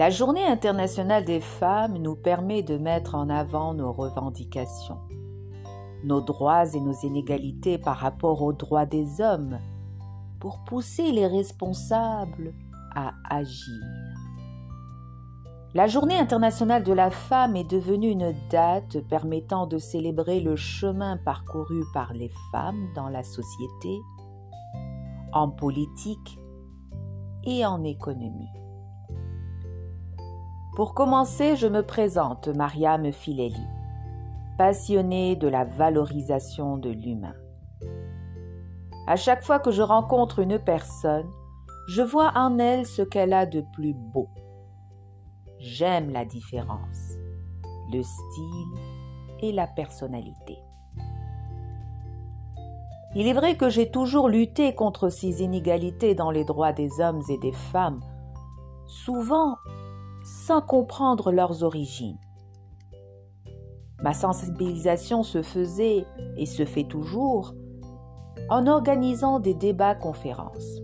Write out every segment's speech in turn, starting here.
La Journée internationale des femmes nous permet de mettre en avant nos revendications, nos droits et nos inégalités par rapport aux droits des hommes, pour pousser les responsables à agir. La Journée internationale de la femme est devenue une date permettant de célébrer le chemin parcouru par les femmes dans la société, en politique et en économie. Pour commencer, je me présente Mariam Fileli, passionnée de la valorisation de l'humain. À chaque fois que je rencontre une personne, je vois en elle ce qu'elle a de plus beau J'aime la différence, le style et la personnalité. Il est vrai que j'ai toujours lutté contre ces inégalités dans les droits des hommes et des femmes, souvent sans comprendre leurs origines. Ma sensibilisation se faisait et se fait toujours en organisant des débats conférences.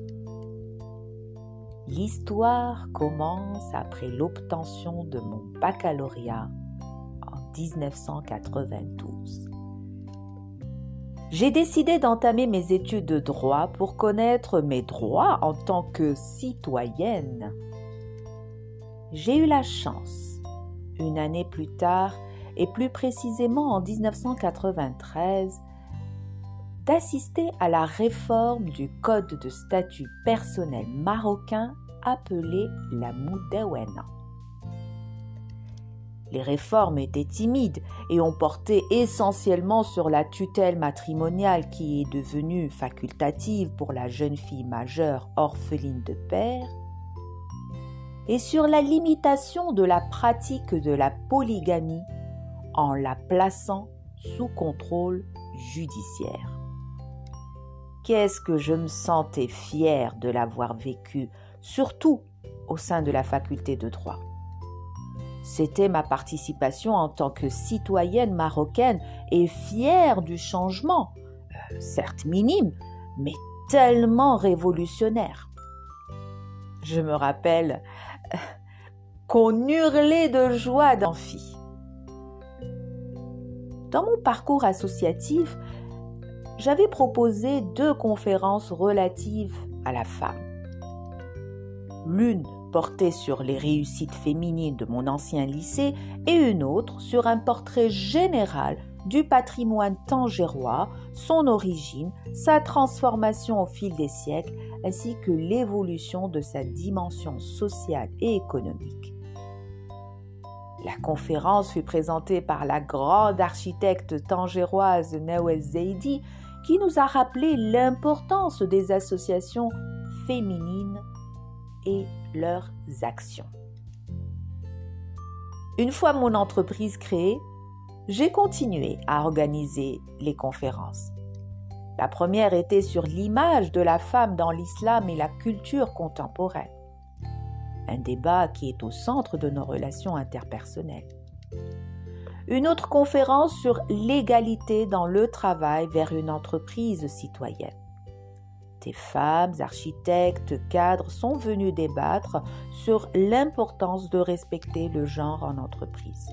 L'histoire commence après l'obtention de mon baccalauréat en 1992. J'ai décidé d'entamer mes études de droit pour connaître mes droits en tant que citoyenne. J'ai eu la chance, une année plus tard, et plus précisément en 1993, d'assister à la réforme du code de statut personnel marocain appelé la Moudawena. Les réformes étaient timides et ont porté essentiellement sur la tutelle matrimoniale qui est devenue facultative pour la jeune fille majeure orpheline de père et sur la limitation de la pratique de la polygamie en la plaçant sous contrôle judiciaire qu'est-ce que je me sentais fière de l'avoir vécu, surtout au sein de la faculté de droit. C'était ma participation en tant que citoyenne marocaine et fière du changement, euh, certes minime, mais tellement révolutionnaire. Je me rappelle qu'on hurlait de joie d'amphi. Dans mon parcours associatif, j'avais proposé deux conférences relatives à la femme. L'une portait sur les réussites féminines de mon ancien lycée et une autre sur un portrait général du patrimoine tangérois, son origine, sa transformation au fil des siècles, ainsi que l'évolution de sa dimension sociale et économique. La conférence fut présentée par la grande architecte tangéroise Nawaz Zaidi qui nous a rappelé l'importance des associations féminines et leurs actions. Une fois mon entreprise créée, j'ai continué à organiser les conférences. La première était sur l'image de la femme dans l'islam et la culture contemporaine. Un débat qui est au centre de nos relations interpersonnelles une autre conférence sur l'égalité dans le travail vers une entreprise citoyenne. Des femmes, architectes, cadres sont venus débattre sur l'importance de respecter le genre en entreprise.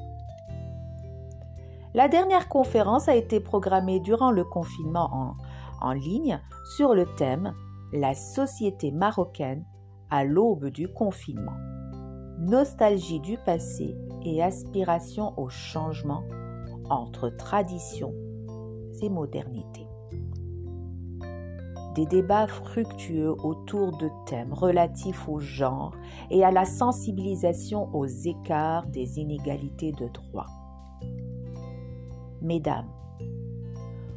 La dernière conférence a été programmée durant le confinement en, en ligne sur le thème La société marocaine à l'aube du confinement. Nostalgie du passé et aspiration au changement entre tradition et modernité. Des débats fructueux autour de thèmes relatifs au genre et à la sensibilisation aux écarts des inégalités de droit. Mesdames,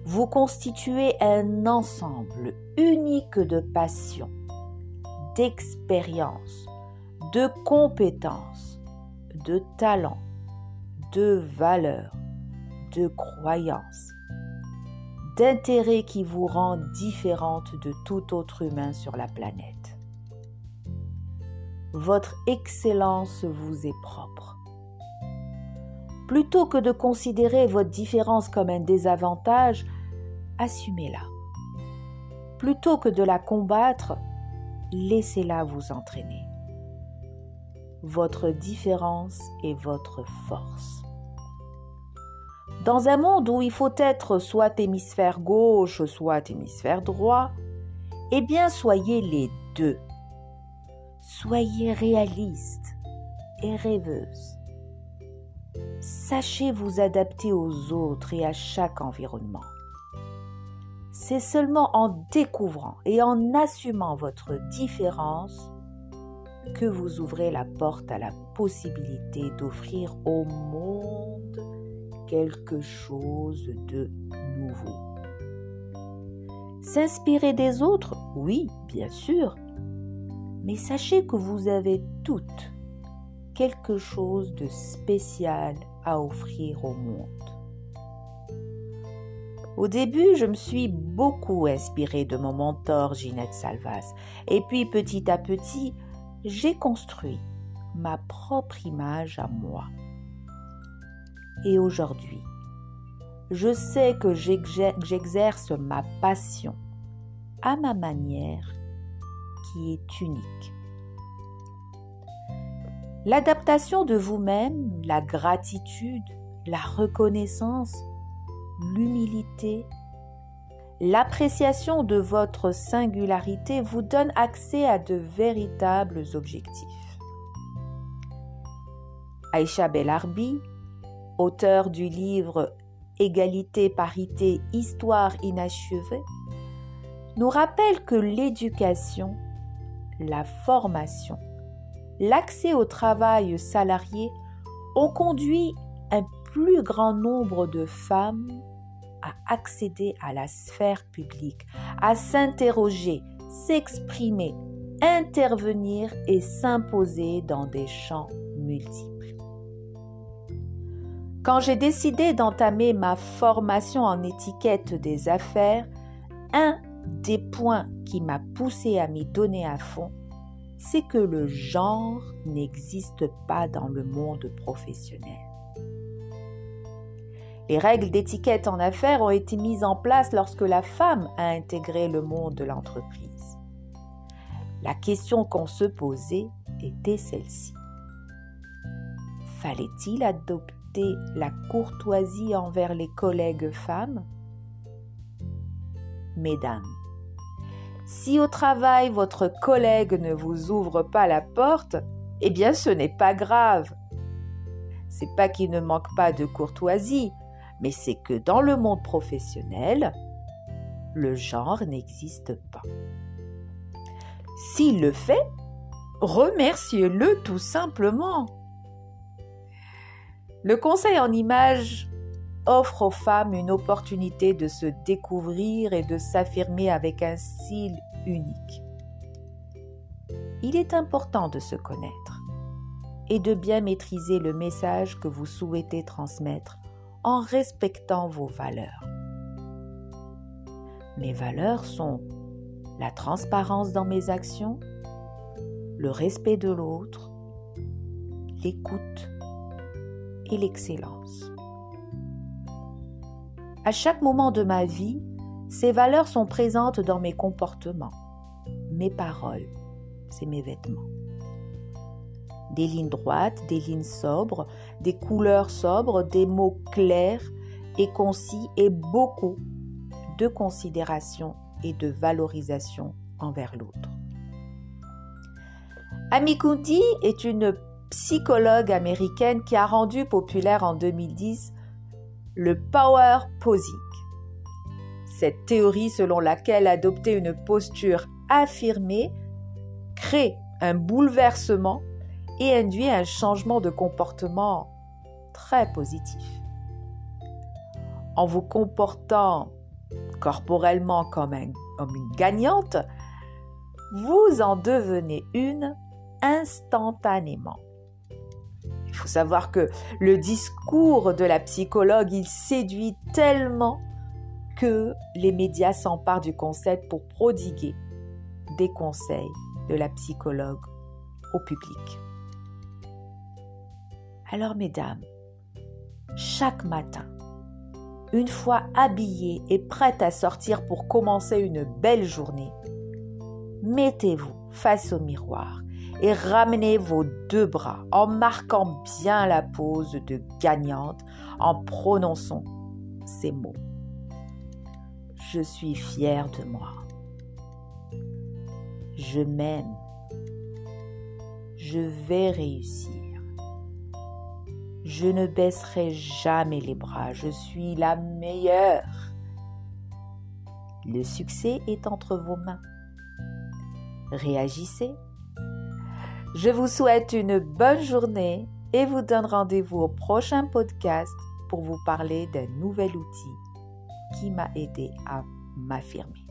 vous constituez un ensemble unique de passions, d'expériences, de compétences de talent, de valeurs, de croyances, d'intérêts qui vous rendent différente de tout autre humain sur la planète. Votre excellence vous est propre. Plutôt que de considérer votre différence comme un désavantage, assumez-la. Plutôt que de la combattre, laissez-la vous entraîner votre différence est votre force. Dans un monde où il faut être soit hémisphère gauche, soit hémisphère droit, eh bien soyez les deux. Soyez réaliste et rêveuse. Sachez vous adapter aux autres et à chaque environnement. C'est seulement en découvrant et en assumant votre différence que vous ouvrez la porte à la possibilité d'offrir au monde quelque chose de nouveau. S'inspirer des autres, oui, bien sûr, mais sachez que vous avez toutes quelque chose de spécial à offrir au monde. Au début, je me suis beaucoup inspirée de mon mentor Ginette Salvas, et puis petit à petit, j'ai construit ma propre image à moi. Et aujourd'hui, je sais que j'exerce ma passion à ma manière qui est unique. L'adaptation de vous-même, la gratitude, la reconnaissance, l'humilité, l'appréciation de votre singularité vous donne accès à de véritables objectifs. Aïcha Belarbi, auteur du livre Égalité, parité, histoire inachevée, nous rappelle que l'éducation, la formation, l'accès au travail salarié ont conduit un plus grand nombre de femmes à accéder à la sphère publique, à s'interroger, s'exprimer, intervenir et s'imposer dans des champs multiples. Quand j'ai décidé d'entamer ma formation en étiquette des affaires, un des points qui m'a poussé à m'y donner à fond, c'est que le genre n'existe pas dans le monde professionnel. Les règles d'étiquette en affaires ont été mises en place lorsque la femme a intégré le monde de l'entreprise. La question qu'on se posait était celle-ci. Fallait-il adopter la courtoisie envers les collègues femmes? Mesdames, si au travail votre collègue ne vous ouvre pas la porte, eh bien ce n'est pas grave. C'est pas qu'il ne manque pas de courtoisie, mais c'est que dans le monde professionnel, le genre n'existe pas. S'il le fait, remerciez-le tout simplement. Le conseil en images offre aux femmes une opportunité de se découvrir et de s'affirmer avec un style unique. Il est important de se connaître et de bien maîtriser le message que vous souhaitez transmettre en respectant vos valeurs. Mes valeurs sont la transparence dans mes actions, le respect de l'autre, l'écoute et l'excellence. À chaque moment de ma vie, ces valeurs sont présentes dans mes comportements, mes paroles, c'est mes vêtements. Des lignes droites, des lignes sobres, des couleurs sobres, des mots clairs et concis et beaucoup de considération et de valorisation envers l'autre. Amy est une psychologue américaine qui a rendu populaire en 2010 le power posing. Cette théorie selon laquelle adopter une posture affirmée crée un bouleversement et induit un changement de comportement très positif. En vous comportant corporellement comme, une gagnante, vous en devenez une instantanément. Il faut savoir que le discours de la psychologue, il séduit tellement que les médias s'emparent du concept pour prodiguer des conseils de la psychologue au public. Alors mesdames, chaque matin, une fois habillée et prête à sortir pour commencer une belle journée, mettez-vous face au miroir et ramenez vos deux bras en marquant bien la pose de gagnante en prononçant ces mots. Je suis fière de moi. Je m'aime. Je vais réussir. Je ne baisserai jamais les bras. Je suis la meilleure. Le succès est entre vos mains. Réagissez. Je vous souhaite une bonne journée et vous donne rendez-vous au prochain podcast pour vous parler d'un nouvel outil qui m'a aidé à m'affirmer.